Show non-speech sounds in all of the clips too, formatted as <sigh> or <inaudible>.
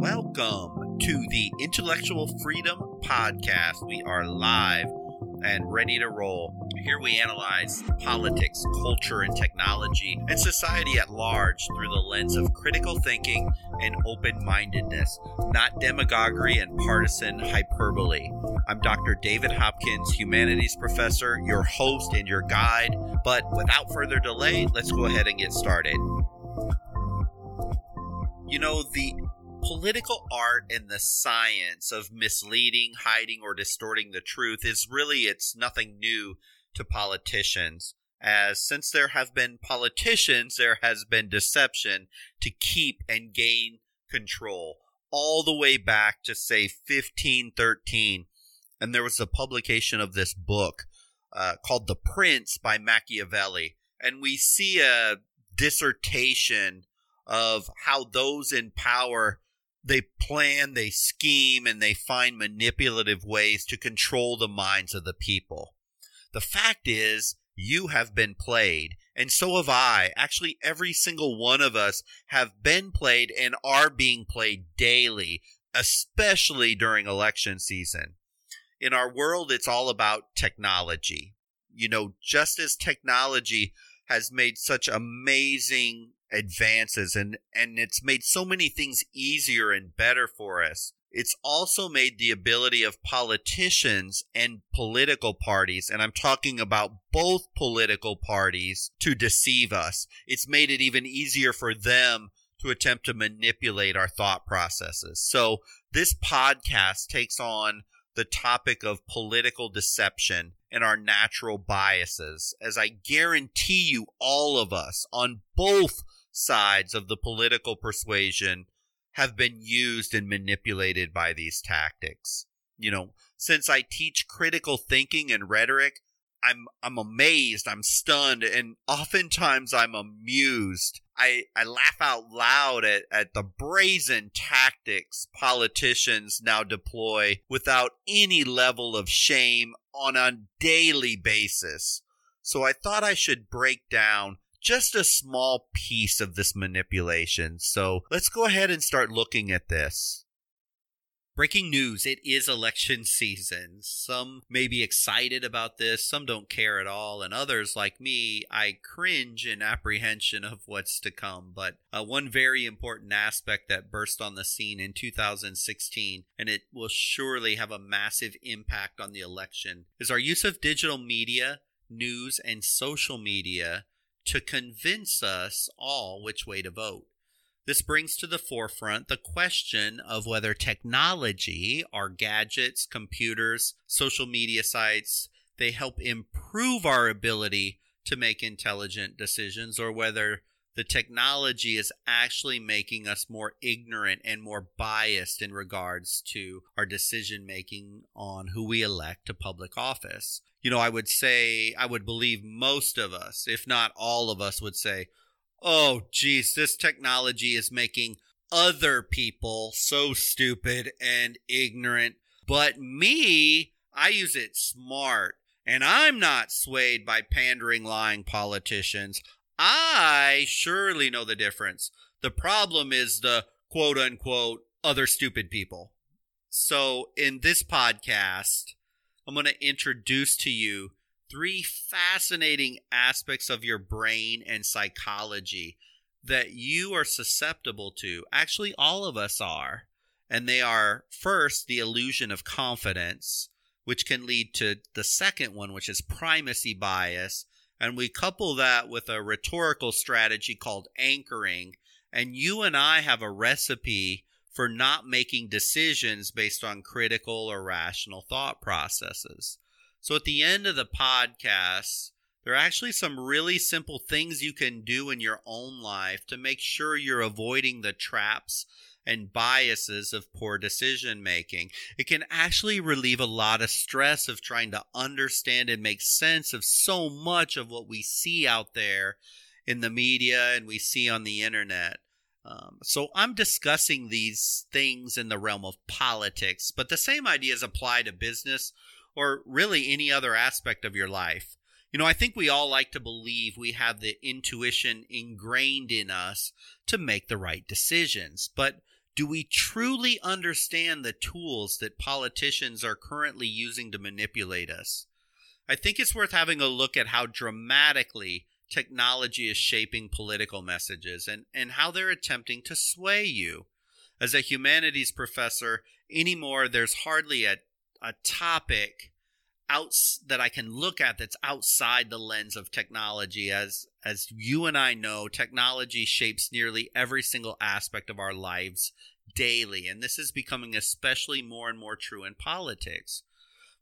Welcome to the Intellectual Freedom Podcast. We are live and ready to roll. Here we analyze politics, culture, and technology, and society at large through the lens of critical thinking and open mindedness, not demagoguery and partisan hyperbole. I'm Dr. David Hopkins, humanities professor, your host and your guide. But without further delay, let's go ahead and get started. You know, the political art and the science of misleading, hiding, or distorting the truth is really it's nothing new to politicians. As since there have been politicians, there has been deception to keep and gain control all the way back to say 1513. And there was a publication of this book uh, called The Prince by Machiavelli. And we see a dissertation of how those in power they plan, they scheme, and they find manipulative ways to control the minds of the people. The fact is, you have been played, and so have I. Actually, every single one of us have been played and are being played daily, especially during election season. In our world, it's all about technology. You know, just as technology has made such amazing advances and and it's made so many things easier and better for us it's also made the ability of politicians and political parties, and I'm talking about both political parties, to deceive us. It's made it even easier for them to attempt to manipulate our thought processes. So this podcast takes on the topic of political deception and our natural biases, as I guarantee you all of us on both sides of the political persuasion have been used and manipulated by these tactics. You know, since I teach critical thinking and rhetoric, I'm I'm amazed, I'm stunned, and oftentimes I'm amused. I, I laugh out loud at, at the brazen tactics politicians now deploy without any level of shame on a daily basis. So I thought I should break down just a small piece of this manipulation. So let's go ahead and start looking at this. Breaking news, it is election season. Some may be excited about this, some don't care at all, and others, like me, I cringe in apprehension of what's to come. But uh, one very important aspect that burst on the scene in 2016, and it will surely have a massive impact on the election, is our use of digital media, news, and social media to convince us all which way to vote. This brings to the forefront the question of whether technology, our gadgets, computers, social media sites, they help improve our ability to make intelligent decisions or whether the technology is actually making us more ignorant and more biased in regards to our decision making on who we elect to public office you know, I would say, I would believe most of us, if not all of us, would say, oh, geez, this technology is making other people so stupid and ignorant. But me, I use it smart. And I'm not swayed by pandering, lying politicians. I surely know the difference. The problem is the quote unquote other stupid people. So in this podcast, I'm going to introduce to you three fascinating aspects of your brain and psychology that you are susceptible to. Actually, all of us are. And they are first, the illusion of confidence, which can lead to the second one, which is primacy bias. And we couple that with a rhetorical strategy called anchoring. And you and I have a recipe for not making decisions based on critical or rational thought processes. So at the end of the podcast, there are actually some really simple things you can do in your own life to make sure you're avoiding the traps and biases of poor decision making. It can actually relieve a lot of stress of trying to understand and make sense of so much of what we see out there in the media and we see on the internet. Um, so I'm discussing these things in the realm of politics, but the same ideas apply to business or really any other aspect of your life. You know, I think we all like to believe we have the intuition ingrained in us to make the right decisions, but do we truly understand the tools that politicians are currently using to manipulate us? I think it's worth having a look at how dramatically technology is shaping political messages and, and how they're attempting to sway you. As a humanities professor, anymore, there's hardly a, a topic outs that I can look at that's outside the lens of technology. As as you and I know, technology shapes nearly every single aspect of our lives daily, and this is becoming especially more and more true in politics.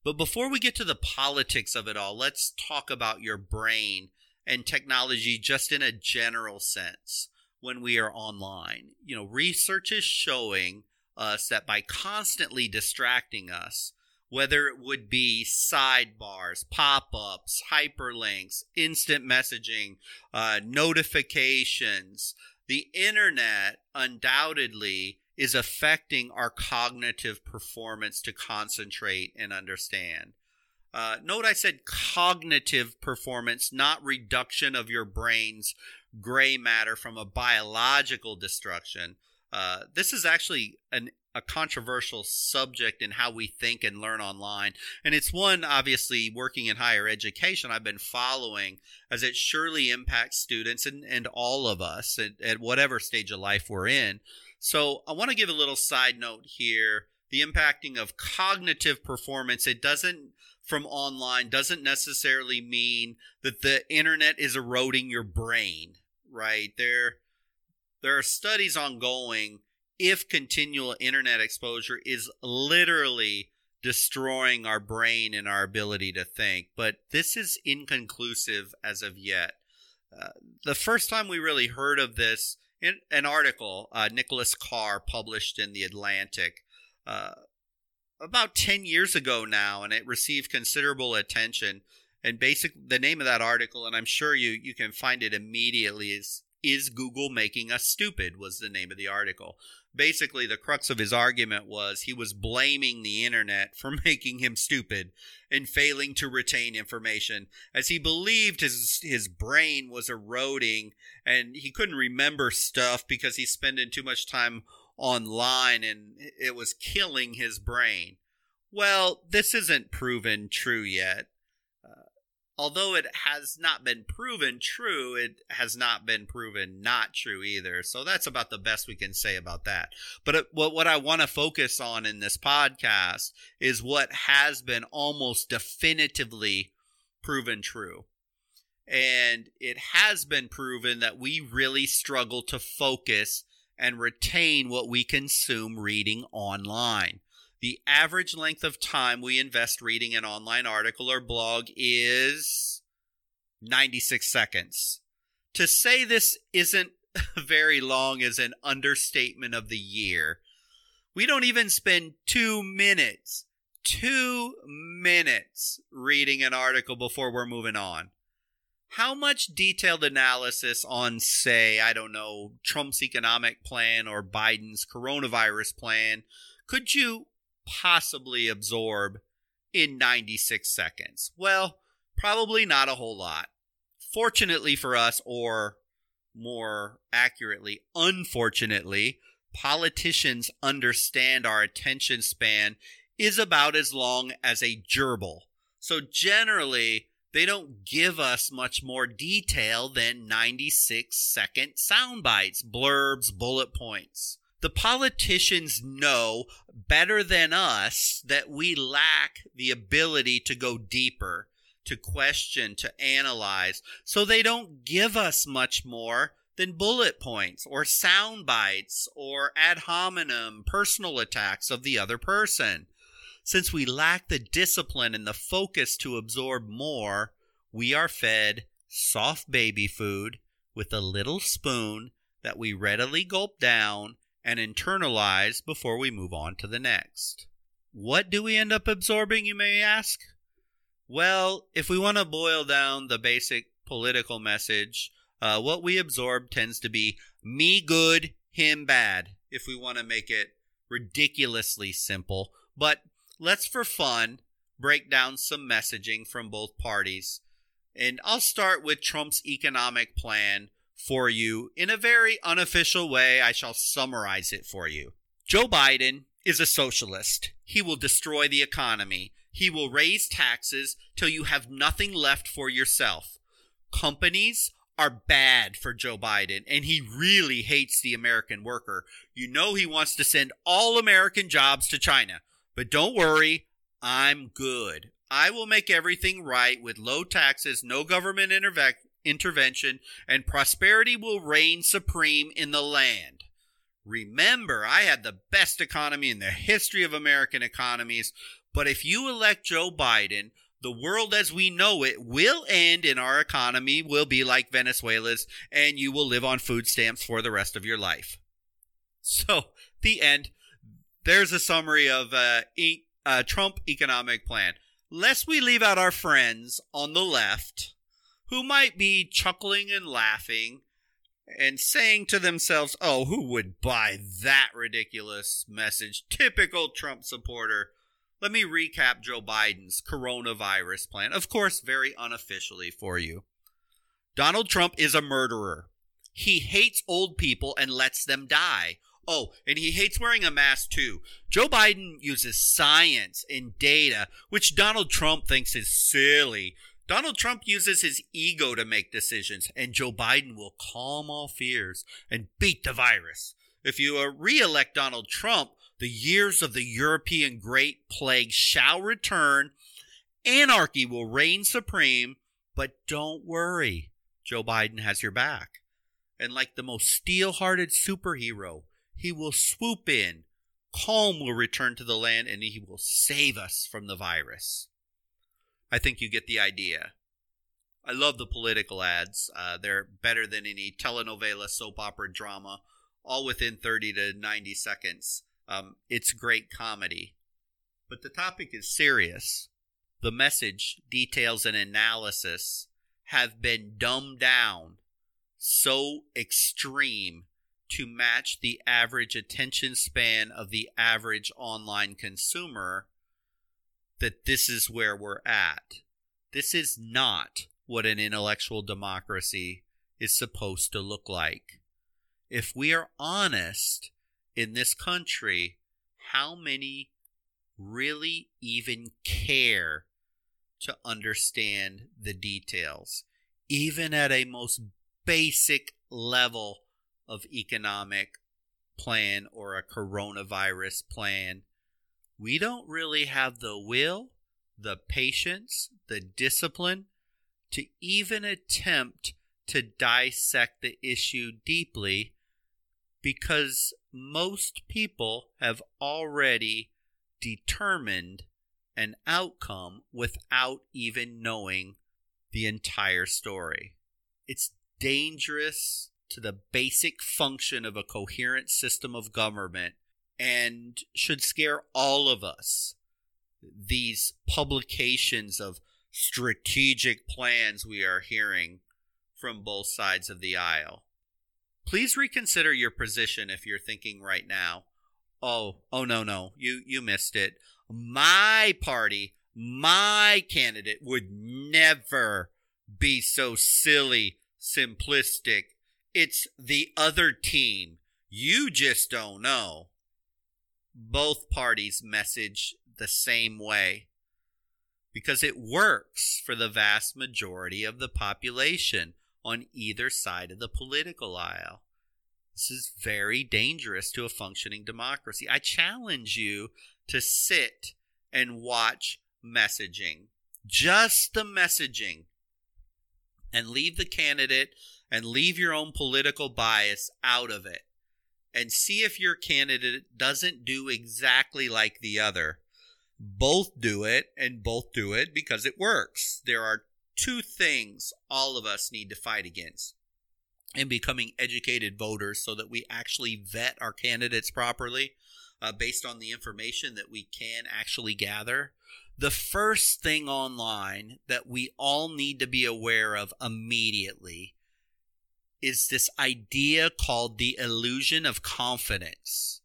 But before we get to the politics of it all, let's talk about your brain and technology just in a general sense when we are online. You know, research is showing us that by constantly distracting us, whether it would be sidebars, pop ups, hyperlinks, instant messaging, uh, notifications, the internet undoubtedly is affecting our cognitive performance to concentrate and understand. Uh, note I said cognitive performance, not reduction of your brain's gray matter from a biological destruction. Uh, this is actually an a controversial subject in how we think and learn online. And it's one, obviously, working in higher education, I've been following as it surely impacts students and, and all of us at, at whatever stage of life we're in. So I want to give a little side note here. The impacting of cognitive performance, it doesn't from online doesn't necessarily mean that the internet is eroding your brain, right? There there are studies ongoing if continual internet exposure is literally destroying our brain and our ability to think. But this is inconclusive as of yet. Uh, the first time we really heard of this in an article uh, Nicholas Carr published in the Atlantic uh, about 10 years ago now, and it received considerable attention. And basic, the name of that article, and I'm sure you you can find it immediately, is "Is Google Making Us Stupid?" was the name of the article basically the crux of his argument was he was blaming the internet for <laughs> making him stupid and failing to retain information as he believed his his brain was eroding and he couldn't remember stuff because he's spending too much time online and it was killing his brain. Well, this isn't proven true yet uh, although it has not been proven true, it has not been proven not true either. So that's about the best we can say about that. But it, what, what I want to focus on in this podcast is what has been almost definitively proven true. And it has been proven that we really struggle to focus and retain what we consume reading online. The average length of time we invest reading an online article or blog is 96 seconds. To say this isn't <laughs> very long is an understatement of the year. We don't even spend two minutes, two minutes reading an article before we're moving on. How much detailed analysis on, say, I don't know, Trump's economic plan or Biden's coronavirus plan could you possibly absorb in 96 seconds? Well, probably not a whole lot. Fortunately for us, or more accurately, unfortunately, politicians understand our attention span is about as long as a gerbil. So generally, they don't give us much more detail than 96 second sound bites, blurbs, bullet points the politicians know better than us that we lack the ability to go deeper, to question, to analyze. So they don't give us much more than bullet points or sound bites or ad hominem personal attacks of the other person. Since we lack the discipline and the focus to absorb more, we are fed soft baby food with a little spoon that we readily gulp down and internalize before we move on to the next. What do we end up absorbing, you may ask? Well, if we want to boil down the basic political message, uh, what we absorb tends to be me good, him bad, if we want to make it ridiculously simple. But let's, for fun, break down some messaging from both parties. And I'll start with Trump's economic plan for you in a very unofficial way. I shall summarize it for you. Joe Biden is a socialist. He will destroy the economy. He will raise taxes till you have nothing left for yourself. Companies are bad for Joe Biden, and he really hates the American worker. You know he wants to send all American jobs to China. But don't worry, I'm good. I will make everything right with low taxes, no government interve- intervention, and prosperity will reign supreme in the land. Remember, I had the best economy in the history of American economies, but if you elect Joe Biden, the world as we know it will end and our economy will be like Venezuela's and you will live on food stamps for the rest of your life. So, the end. There's a summary of uh, e- uh, Trump economic plan. Lest we leave out our friends on the left who might be chuckling and laughing and saying to themselves, oh, who would buy that ridiculous message? Typical Trump supporter. Let me recap Joe Biden's coronavirus plan, of course, very unofficially for you. Donald Trump is a murderer. He hates old people and lets them die. Oh, and he hates wearing a mask too. Joe Biden uses science and data, which Donald Trump thinks is silly. Donald Trump uses his ego to make decisions, and Joe Biden will calm all fears and beat the virus. If you uh, re elect Donald Trump, the years of the European Great Plague shall return. Anarchy will reign supreme, but don't worry, Joe Biden has your back. And like the most steel hearted superhero, he will swoop in, calm will return to the land, and he will save us from the virus. I think you get the idea. I love the political ads. Uh, they're better than any telenovela, soap opera, drama, all within 30 to 90 seconds. Um, it's great comedy. But the topic is serious. The message, details, and analysis have been dumbed down so extreme to match the average attention span of the average online consumer that this is where we're at. This is not what an intellectual democracy is supposed to look like. If we are honest in this country, how many really even care to understand the details, even at a most basic level of economic plan or a coronavirus plan we don't really have the will, the patience, the discipline to even attempt to dissect the issue deeply because most people have already determined an outcome without even knowing the entire story. It's dangerous to the basic function of a coherent system of government and should scare all of us. These publications of strategic plans we are hearing from both sides of the aisle. Please reconsider your position if you're thinking right now, oh, oh no, no, you, you missed it. My party, my candidate would never be so silly, simplistic. It's the other team. You just don't know both parties message the same way because it works for the vast majority of the population on either side of the political aisle. This is very dangerous to a functioning democracy. I challenge you to sit and watch messaging, just the messaging, and leave the candidate and leave your own political bias out of it and see if your candidate doesn't do exactly like the other. Both do it and both do it because it works. There are two things all of us need to fight against in becoming educated voters so that we actually vet our candidates properly uh, based on the information that we can actually gather. The first thing online that we all need to be aware of immediately is this idea called the illusion of confidence.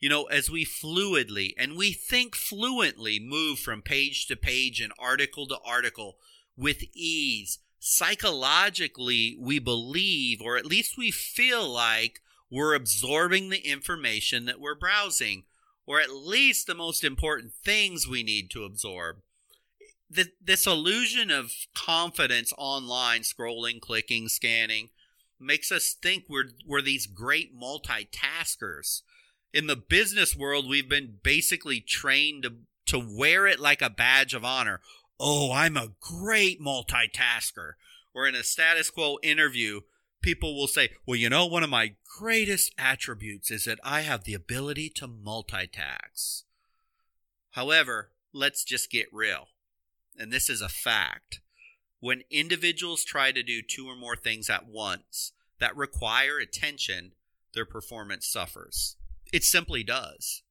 You know, as we fluidly and we think fluently move from page to page and article to article with ease, psychologically we believe, or at least we feel like, we're absorbing the information that we're browsing, or at least the most important things we need to absorb. this illusion of confidence online, scrolling, clicking, scanning, makes us think we're, we're these great multitaskers. In the business world, we've been basically trained to, to wear it like a badge of honor. Oh, I'm a great multitasker. Or in a status quo interview, people will say, Well, you know, one of my greatest attributes is that I have the ability to multitask. However, let's just get real. And this is a fact. When individuals try to do two or more things at once that require attention, their performance suffers. It simply does.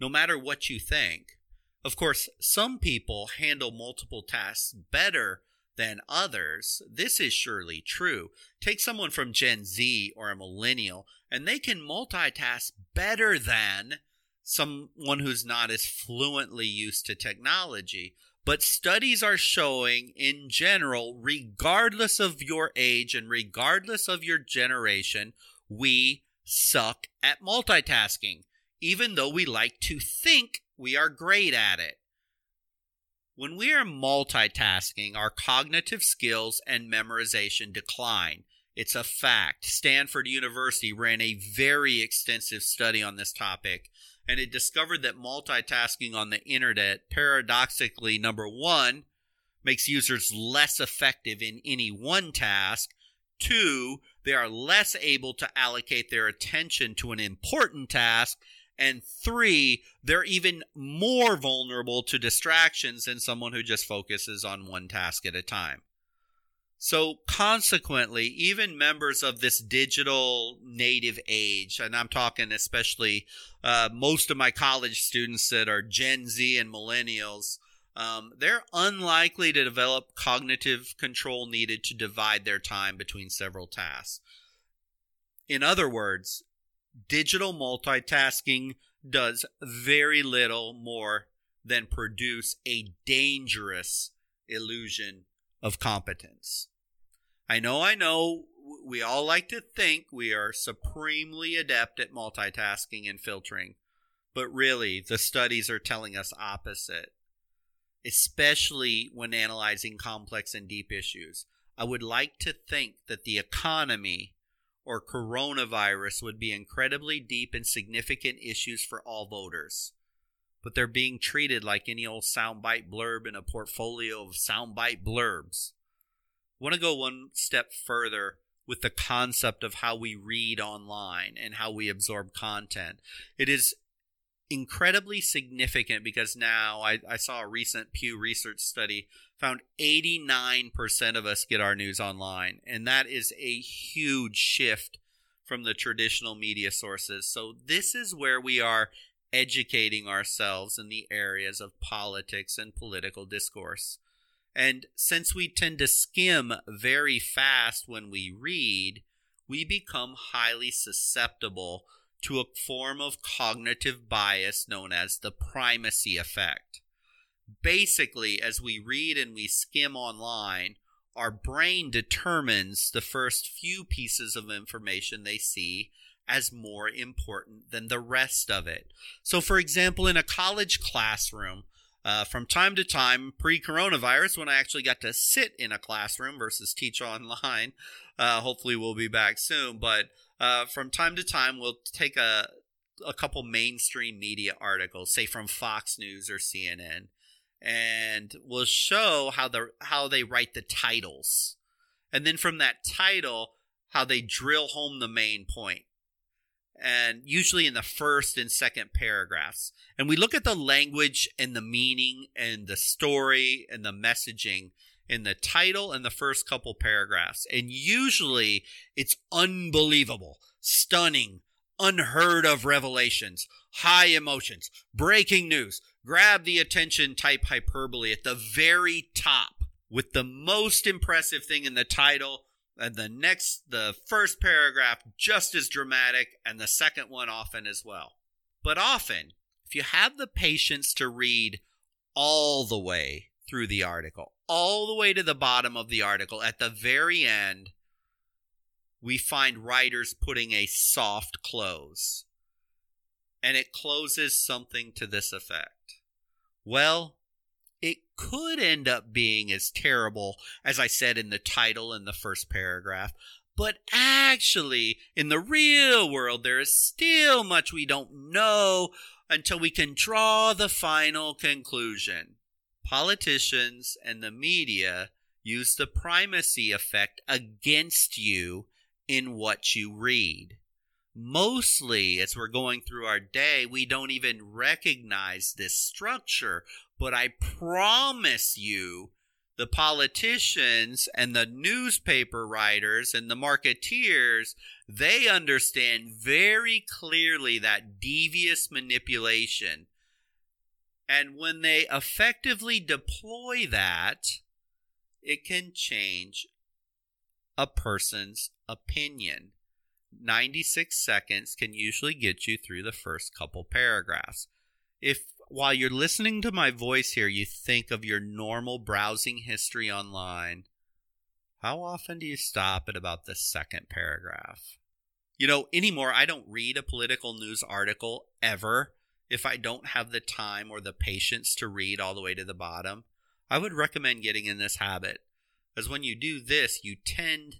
No matter what you think. Of course, some people handle multiple tasks better than others, this is surely true. Take someone from Gen Z or a millennial, and they can multitask better than someone who's not as fluently used to technology. But studies are showing, in general, regardless of your age and regardless of your generation, we suck at multitasking, even though we like to think we are great at it. When we are multitasking, our cognitive skills and memorization decline. It's a fact. Stanford University ran a very extensive study on this topic, and it discovered that multitasking on the internet, paradoxically, number one, makes users less effective in any one task. Two, they are less able to allocate their attention to an important task. And three, they're even more vulnerable to distractions than someone who just focuses on one task at a time. So, consequently, even members of this digital native age, and I'm talking especially uh, most of my college students that are Gen Z and millennials, um, they're unlikely to develop cognitive control needed to divide their time between several tasks. In other words, digital multitasking does very little more than produce a dangerous illusion of competence. I know, I know, we all like to think we are supremely adept at multitasking and filtering, but really the studies are telling us opposite, especially when analyzing complex and deep issues. I would like to think that the economy or coronavirus would be incredibly deep and significant issues for all voters. But they're being treated like any old soundbite blurb in a portfolio of soundbite blurbs. Want to go one step further with the concept of how we read online and how we absorb content. It is incredibly significant because now I, I, saw a recent Pew Research study found 89% of us get our news online. And that is a huge shift from the traditional media sources. So, this is where we are educating ourselves in the areas of politics and political discourse. And since we tend to skim very fast when we read, we become highly susceptible to a form of cognitive bias known as the primacy effect. Basically, as we read and we skim online, our brain determines the first few pieces of information they see as more important than the rest of it. So, for example, in a college classroom, uh, from time to time, pre coronavirus, when I actually got to sit in a classroom versus teach online, uh, hopefully we'll be back soon, but uh, from time to time, we'll take a a couple mainstream media articles, say from Fox News or CNN, and we'll show how the how they write the titles, and then from that title, how they drill home the main point and usually in the first and second paragraphs. And we look at the language and the meaning and the story and the messaging in the title and the first couple paragraphs. And usually it's unbelievable, stunning, unheard of revelations, high emotions, breaking news, grab the attention type hyperbole at the very top with the most impressive thing in the title and the next the first paragraph just as dramatic and the second one often as well. But often, if you have the patience to read all the way through the article, all the way to the bottom of the article, at the very end, we find writers putting a soft close. And it closes something to this effect. Well, it could end up being as terrible as I said in the title in the first paragraph, but actually, in the real world, there is still much we don't know until we can draw the final conclusion. Politicians and the media use the primacy effect against you in what you read. Mostly, as we're going through our day, we don't even recognize this structure. But I promise you, the politicians and the newspaper writers and the marketeers, they understand very clearly that devious manipulation. And when they effectively deploy that, it can change a person's opinion. 96 seconds can usually get you through the first couple paragraphs. If while you're listening to my voice here, you think of your normal browsing history online, how often do you stop at about the second paragraph? You know, anymore, I don't read a political news article ever if I don't have the time or the patience to read all the way to the bottom. I would recommend getting in this habit, as when you do this, you tend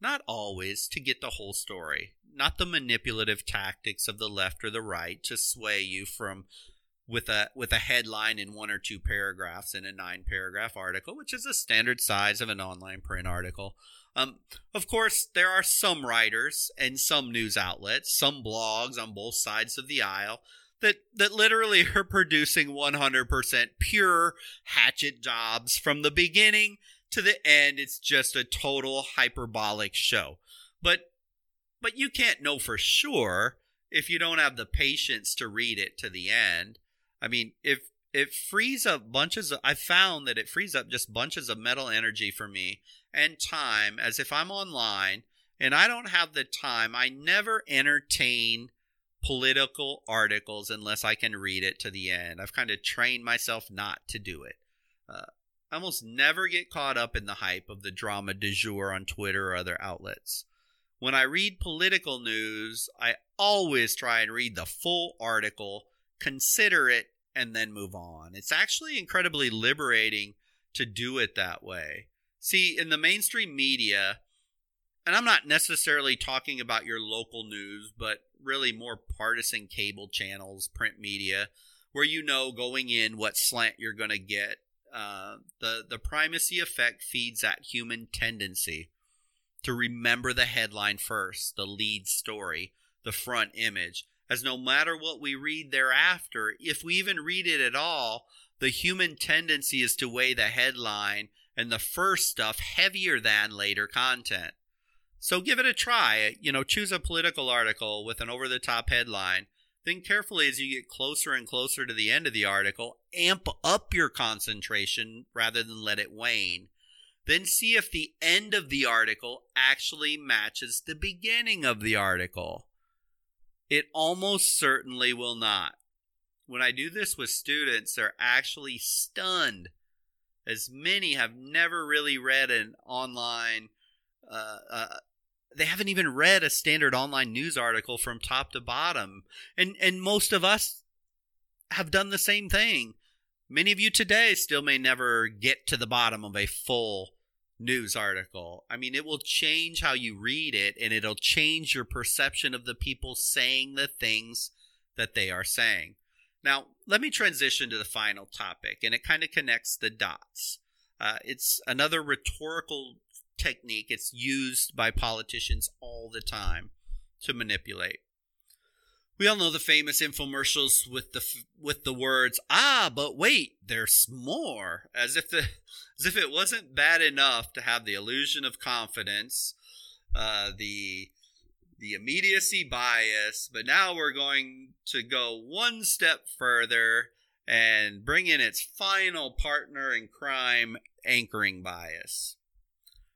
not always to get the whole story, not the manipulative tactics of the left or the right to sway you from with a with a headline in one or two paragraphs in a nine paragraph article, which is a standard size of an online print article. Um, of course, there are some writers and some news outlets, some blogs on both sides of the aisle that that literally <laughs> are producing 100% pure hatchet jobs from the beginning to the end, it's just a total hyperbolic show. But but you can't know for sure if you don't have the patience to read it to the end. I mean, if it frees up bunches of I found that it frees up just bunches of mental energy for me and time as if I'm online and I don't have the time. I never entertain political articles unless I can read it to the end. I've kind of trained myself not to do it. Uh, I almost never get caught up in the hype of the drama du jour on Twitter or other outlets. When I read political news, I always try and read the full article, consider it, and then move on. It's actually incredibly liberating to do it that way. See, in the mainstream media, and I'm not necessarily talking about your local news, but really more partisan cable channels, print media, where you know going in what slant you're going to get uh, the the primacy effect feeds that human tendency to remember the headline first, the lead story, the front image, as no matter what we read thereafter, if we even read it at all, the human tendency is to weigh the headline and the first stuff heavier than later content. So give it a try. You know, choose a political article with an over the top headline Think carefully as you get closer and closer to the end of the article. Amp up your concentration rather than let it wane. Then see if the end of the article actually matches the beginning of the article. It almost certainly will not. When I do this with students, they're actually stunned, as many have never really read an online uh, uh, they haven't even read a standard online news article from top to bottom. And and most of us have done the same thing. Many of you today still may never get to the bottom of a full news article. I mean, it will change how you read it and it'll change your perception of the people saying the things that they are saying. Now, let me transition to the final topic, and it kind of connects the dots. Uh, it's another rhetorical technique. It's used by politicians all the time to manipulate. We all know the famous infomercials with the with the words "Ah, but wait, there's more," as if the as if it wasn't bad enough to have the illusion of confidence, uh, the the immediacy bias, but now we're going to go one step further and bring in its final partner in crime, anchoring bias.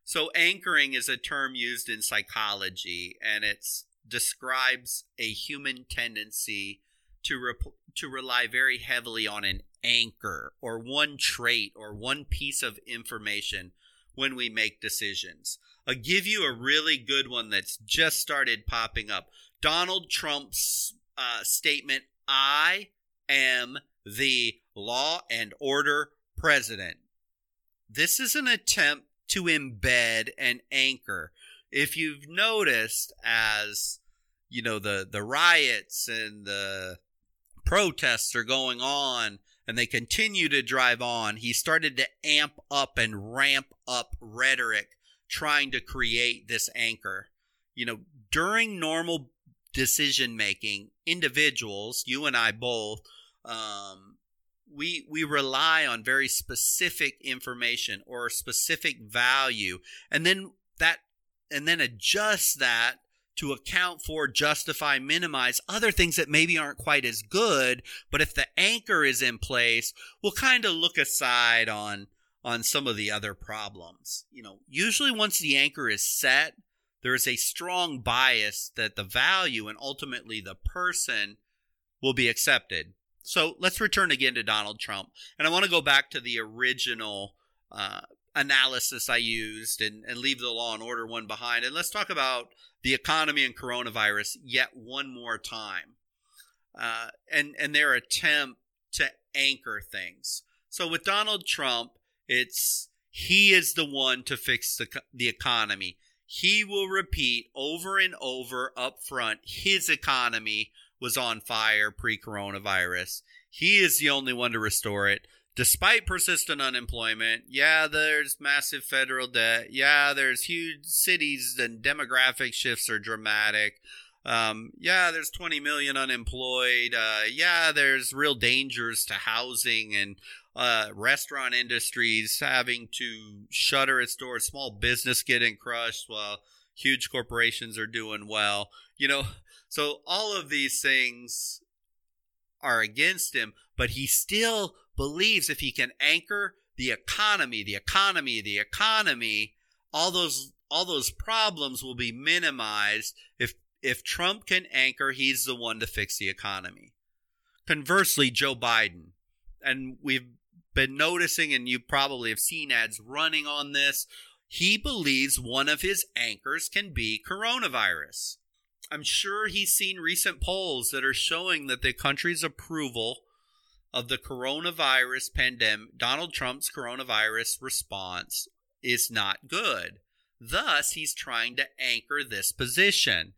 So anchoring is a term used in psychology, and it describes a human tendency to rep- to rely very heavily on an anchor or one trait or one piece of information when we make decisions. I'll give you a really good one that's just started popping up. Donald Trump's uh, statement I am the law and order president. This is an attempt to embed an anchor. If you've noticed, as you know, the, the riots and the protests are going on and they continue to drive on, he started to amp up and ramp up rhetoric trying to create this anchor. You know, during normal decision making, individuals, you and I both, um, we we rely on very specific information or specific value, and then that and then adjust that to account for, justify, minimize other things that maybe aren't quite as good. But if the anchor is in place, we'll kind of look aside on on some of the other problems. You know, usually once the anchor is set, there is a strong bias that the value and ultimately the person will be accepted. So let's return again to Donald Trump. And I want to go back to the original uh, analysis I used and, and leave the law and order one behind. And let's talk about the economy and coronavirus yet one more time. Uh, and, and their attempt to anchor things. So with Donald Trump, it's he is the one to fix the, the economy. He will repeat over and over up front his economy was on fire pre coronavirus. He is the only one to restore it. Despite persistent unemployment, yeah, there's massive federal debt. Yeah, there's huge cities and demographic shifts are dramatic. Um, yeah, there's 20 million unemployed. Uh, yeah, there's real dangers to housing and uh, restaurant industries having to shutter its doors, small business getting crushed while huge corporations are doing well. You know, so all of these things are against him, but he still believes if he can anchor the economy, the economy, the economy, all those all those problems will be minimized if if Trump can anchor, he's the one to fix the economy. Conversely, Joe Biden, and we've been noticing, and you probably have seen ads running on this. He believes one of his anchors can be coronavirus. I'm sure he's seen recent polls that are showing that the country's approval of the coronavirus pandemic, Donald Trump's coronavirus response, is not good. Thus, he's trying to anchor this position.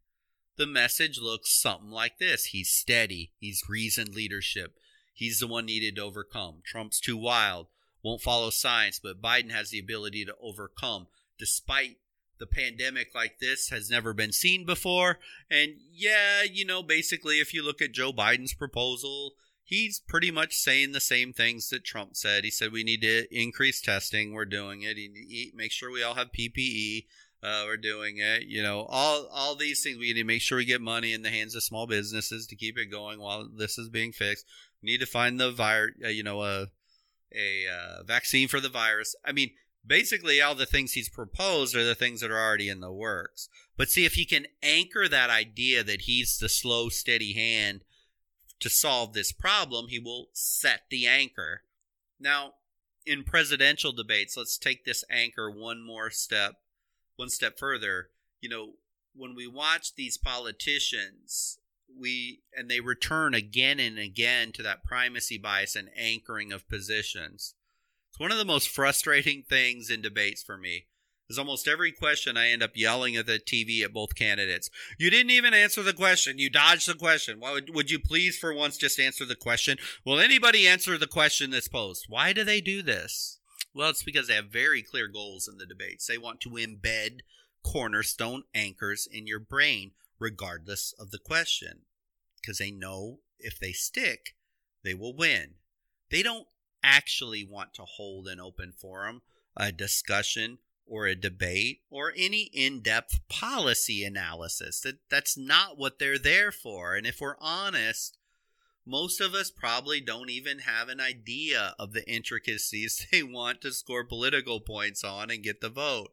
The message looks something like this He's steady, he's reasoned leadership, He's the one needed to overcome. Trump's too wild, won't follow science, but Biden has the ability to overcome despite the pandemic like this has never been seen before. And yeah, you know, basically, if you look at Joe Biden's proposal, he's pretty much saying the same things that Trump said. He said we need to increase testing. We're doing it. He, make sure we all have PPE. Uh, we're doing it. You know, all all these things. We need to make sure we get money in the hands of small businesses to keep it going while this is being fixed need to find the virus, uh, you know, a a uh, vaccine for the virus. I mean, basically, all the things he's proposed are the things that are already in the works. But see, if he can anchor that idea that he's the slow, steady hand to solve this problem, he will set the anchor. Now, in presidential debates, let's take this anchor one more step, one step further. You know, when we watch these politicians we and they return again and again to that primacy bias and anchoring of positions. It's one of the most frustrating things in debates for me. Is almost every question I end up yelling at the TV at both candidates. You didn't even answer the question. You dodged the question. Why would, would you please for once just answer the question? Will anybody answer the question that's posed? Why do they do this? Well, it's because they have very clear goals in the debates. They want to embed cornerstone anchors in your brain regardless of the question, because they know if they stick, they will win. They don't actually want to hold an open forum, a discussion, or a debate, or any in depth policy analysis. That, that's not what they're there for. And if we're honest, most of us probably don't even have an idea of the intricacies <laughs> they want to score political points on and get the vote.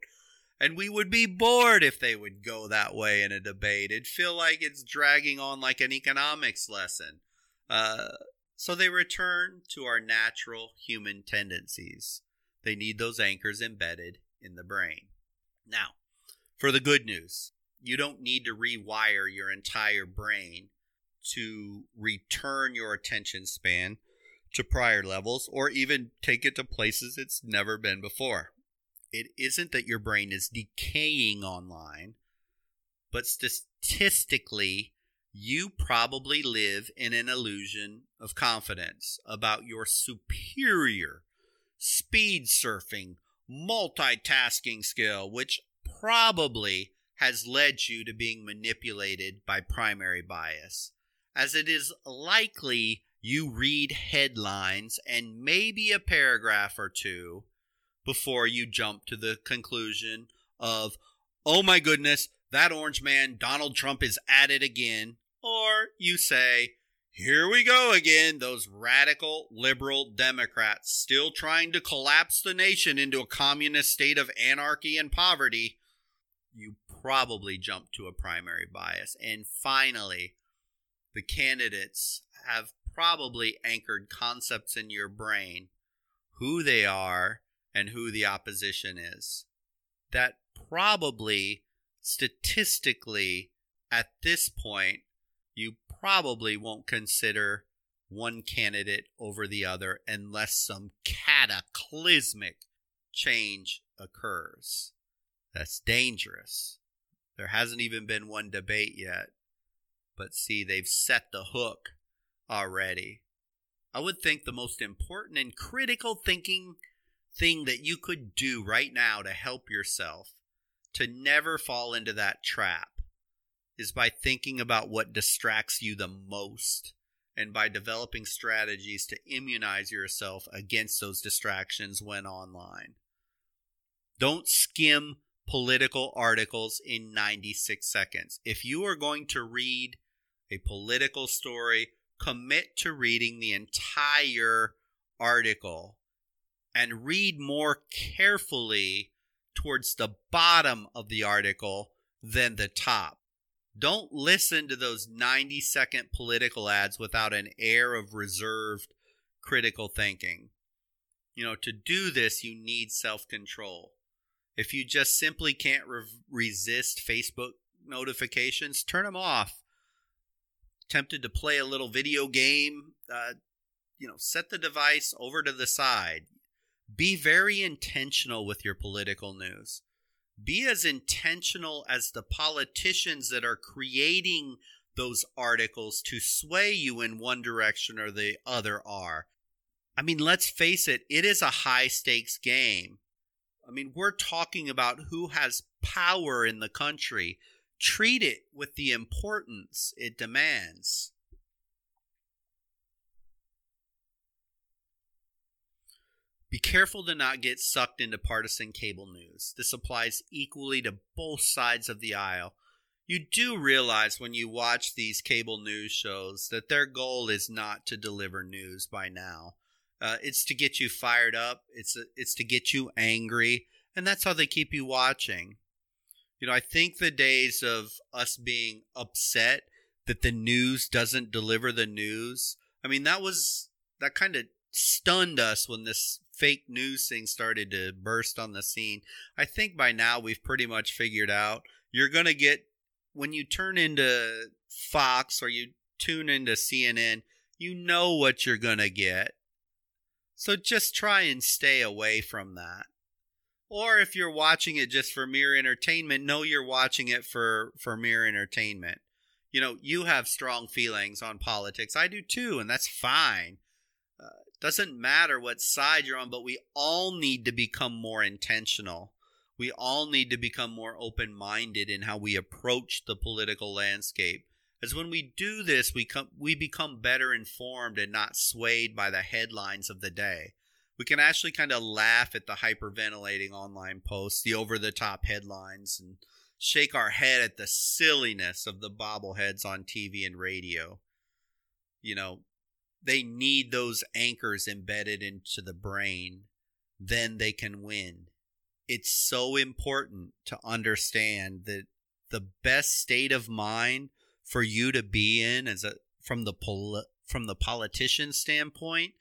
And we would be bored if they would go that way in a debate. It'd feel like it's dragging on like an economics lesson. Uh, so they return to our natural human tendencies. They need those anchors embedded in the brain. Now, For the good news, you don't need to rewire your entire brain to return your attention span to prior levels or even take it to places it's never been before. It isn't that your brain is decaying online, but statistically, you probably live in an illusion of confidence about your superior speed surfing, multitasking skill, which probably has led you to being manipulated by primacy bias, as it is likely you read headlines and maybe a paragraph or two before you jump to the conclusion of, oh my goodness, that orange man, Donald Trump, is at it again. Or you say, here we go again, those radical liberal Democrats still trying to collapse the nation into a communist state of anarchy and poverty. You probably jump to a primacy bias. And finally, the candidates have probably anchored concepts in your brain, who they are and who the opposition is. That probably, statistically, at this point, probably won't consider one candidate over the other unless some cataclysmic change occurs. That's dangerous. There hasn't even been one debate yet. But see, they've set the hook already. I would think the most important and critical thinking thing that you could do right now to help yourself to never fall into that trap is by thinking about what distracts you the most and by developing strategies to immunize yourself against those distractions when online. Don't skim political articles in 96 seconds. If you are going to read a political story, commit to reading the entire article and read more carefully towards the bottom of the article than the top. Don't listen to those 90 second political ads without an air of reserved critical thinking. You know, to do this, you need self control. If you just simply can't re- resist Facebook notifications, turn them off. Tempted to play a little video game, uh, you know, set the device over to the side. Be very intentional with your political news. Be as intentional as the politicians that are creating those articles to sway you in one direction or the other are. I mean, let's face it, it is a high stakes game. I mean, we're talking about who has power in the country. Treat it with the importance it demands. Be careful to not get sucked into partisan cable news. This applies equally to both sides of the aisle. You do realize when you watch these cable news shows that their goal is not to deliver news by now. Uh, it's to get you fired up. It's a, it's to get you angry, and that's how they keep you watching. You know, I think the days of us being upset that the news doesn't deliver the news. I mean, that was that kind of stunned us when this fake news thing started to burst on the scene. I think by now we've pretty much figured out you're going to get when you turn into Fox or you tune into CNN, you know what you're going to get. So just try and stay away from that. Or if you're watching it just for mere entertainment, know you're watching it for for mere entertainment. You know, you have strong feelings on politics. I do too, and that's fine. Doesn't matter what side you're on, but we all need to become more intentional. We all need to become more open minded in how we approach the political landscape. As when we do this, we come we become better informed and not swayed by the headlines of the day. We can actually kind of laugh at the hyperventilating online posts, the over the top headlines, and shake our head at the silliness of the bobbleheads on TV and radio. You know, they need those anchors embedded into the brain, then they can win. It's so important to understand that the best state of mind for you to be in as a from the pol- from the politician standpoint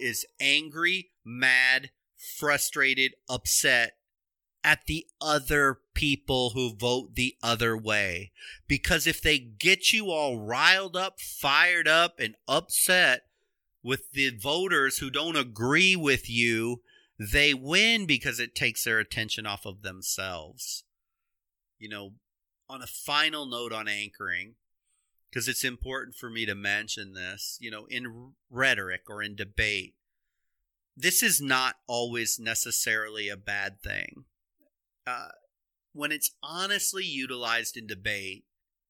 is angry, mad, frustrated, upset at the other people who vote the other way. Because if they get you all riled up, fired up, and upset with the voters who don't agree with you, they win because it takes their attention off of themselves. You know, on a final note on anchoring, because it's important for me to mention this, you know, in rhetoric or in debate, this is not always necessarily a bad thing. Uh, when it's honestly utilized in debate,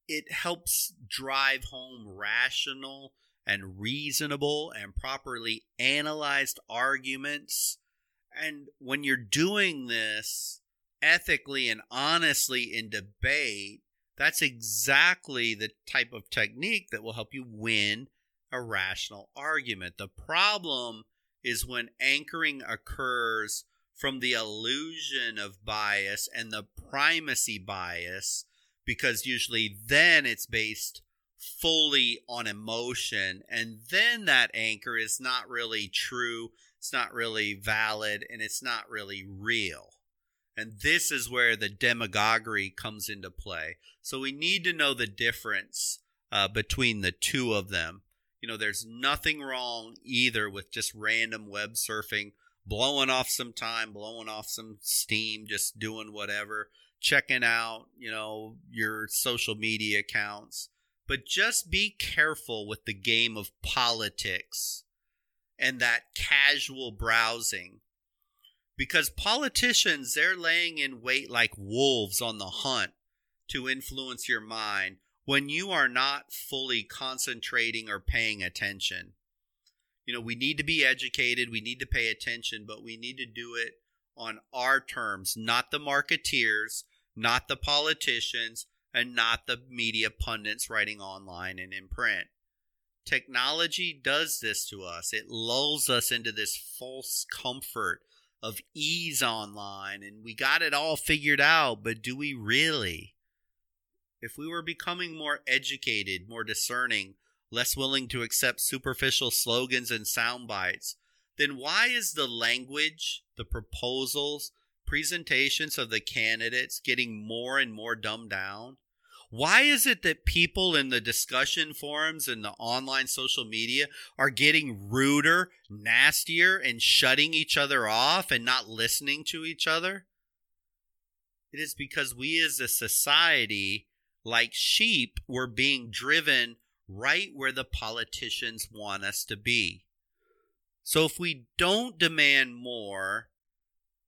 it helps drive home rational and reasonable and properly analyzed arguments. And when you're doing this ethically and honestly in debate, that's exactly the type of technique that will help you win a rational argument. The problem is when anchoring occurs from the illusion of bias and the primacy bias, because usually then it's based fully on emotion, and then that anchor is not really true, it's not really valid, and it's not really real. And this is where the demagoguery comes into play. So we need to know the difference uh, between the two of them. You know, there's nothing wrong either with just random web surfing, blowing off some time, blowing off some steam, just doing whatever, checking out, you know, your social media accounts. But just be careful with the game of politics and that casual browsing because politicians they're laying in wait like wolves on the hunt to influence your mind when you are not fully concentrating or paying attention you know we need to be educated we need to pay attention but we need to do it on our terms not the marketeers not the politicians and not the media pundits writing online and in print technology does this to us it lulls us into this false comfort of ease online and we got it all figured out, but do we really? If we were becoming more educated, more discerning, less willing to accept superficial slogans and sound bites, then why is the language, the proposals, presentations of the candidates getting more and more dumbed down? Why is it that people in the discussion forums and the online social media are getting ruder, nastier, and shutting each other off and not listening to each other? It is because we as a society, like sheep, we're being driven right where the politicians want us to be. So if we don't demand more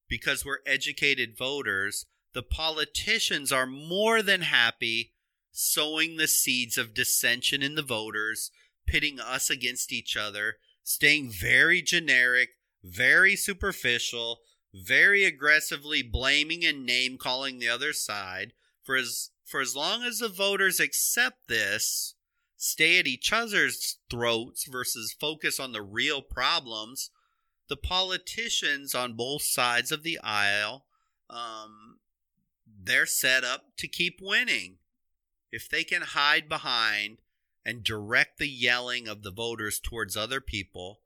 because we're educated voters, the politicians are more than happy sowing the seeds of dissension in the voters, pitting us against each other, staying very generic, very superficial, very aggressively blaming and name calling the other side. For as for as long as the voters accept this, stay at each other's throats versus focus on the real problems, the politicians on both sides of the aisle um, they're set up to keep winning. If they can hide behind and direct the yelling of the voters towards other people,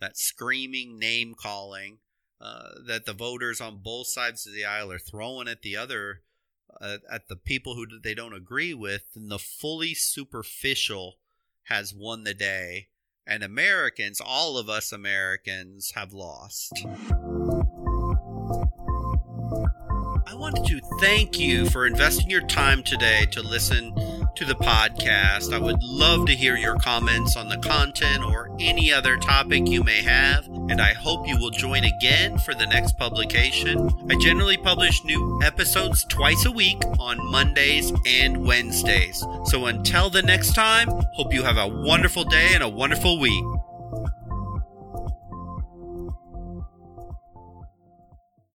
that screaming name calling uh, that the voters on both sides of the aisle are throwing at the other, uh, at the people who they don't agree with, then the fully superficial has won the day. And Americans, all of us Americans, have lost I wanted to thank you for investing your time today to listen to the podcast. I would love to hear your comments on the content or any other topic you may have, and I hope you will join again for the next publication. I generally publish new episodes twice a week on Mondays and Wednesdays. So until the next time, hope you have a wonderful day and a wonderful week.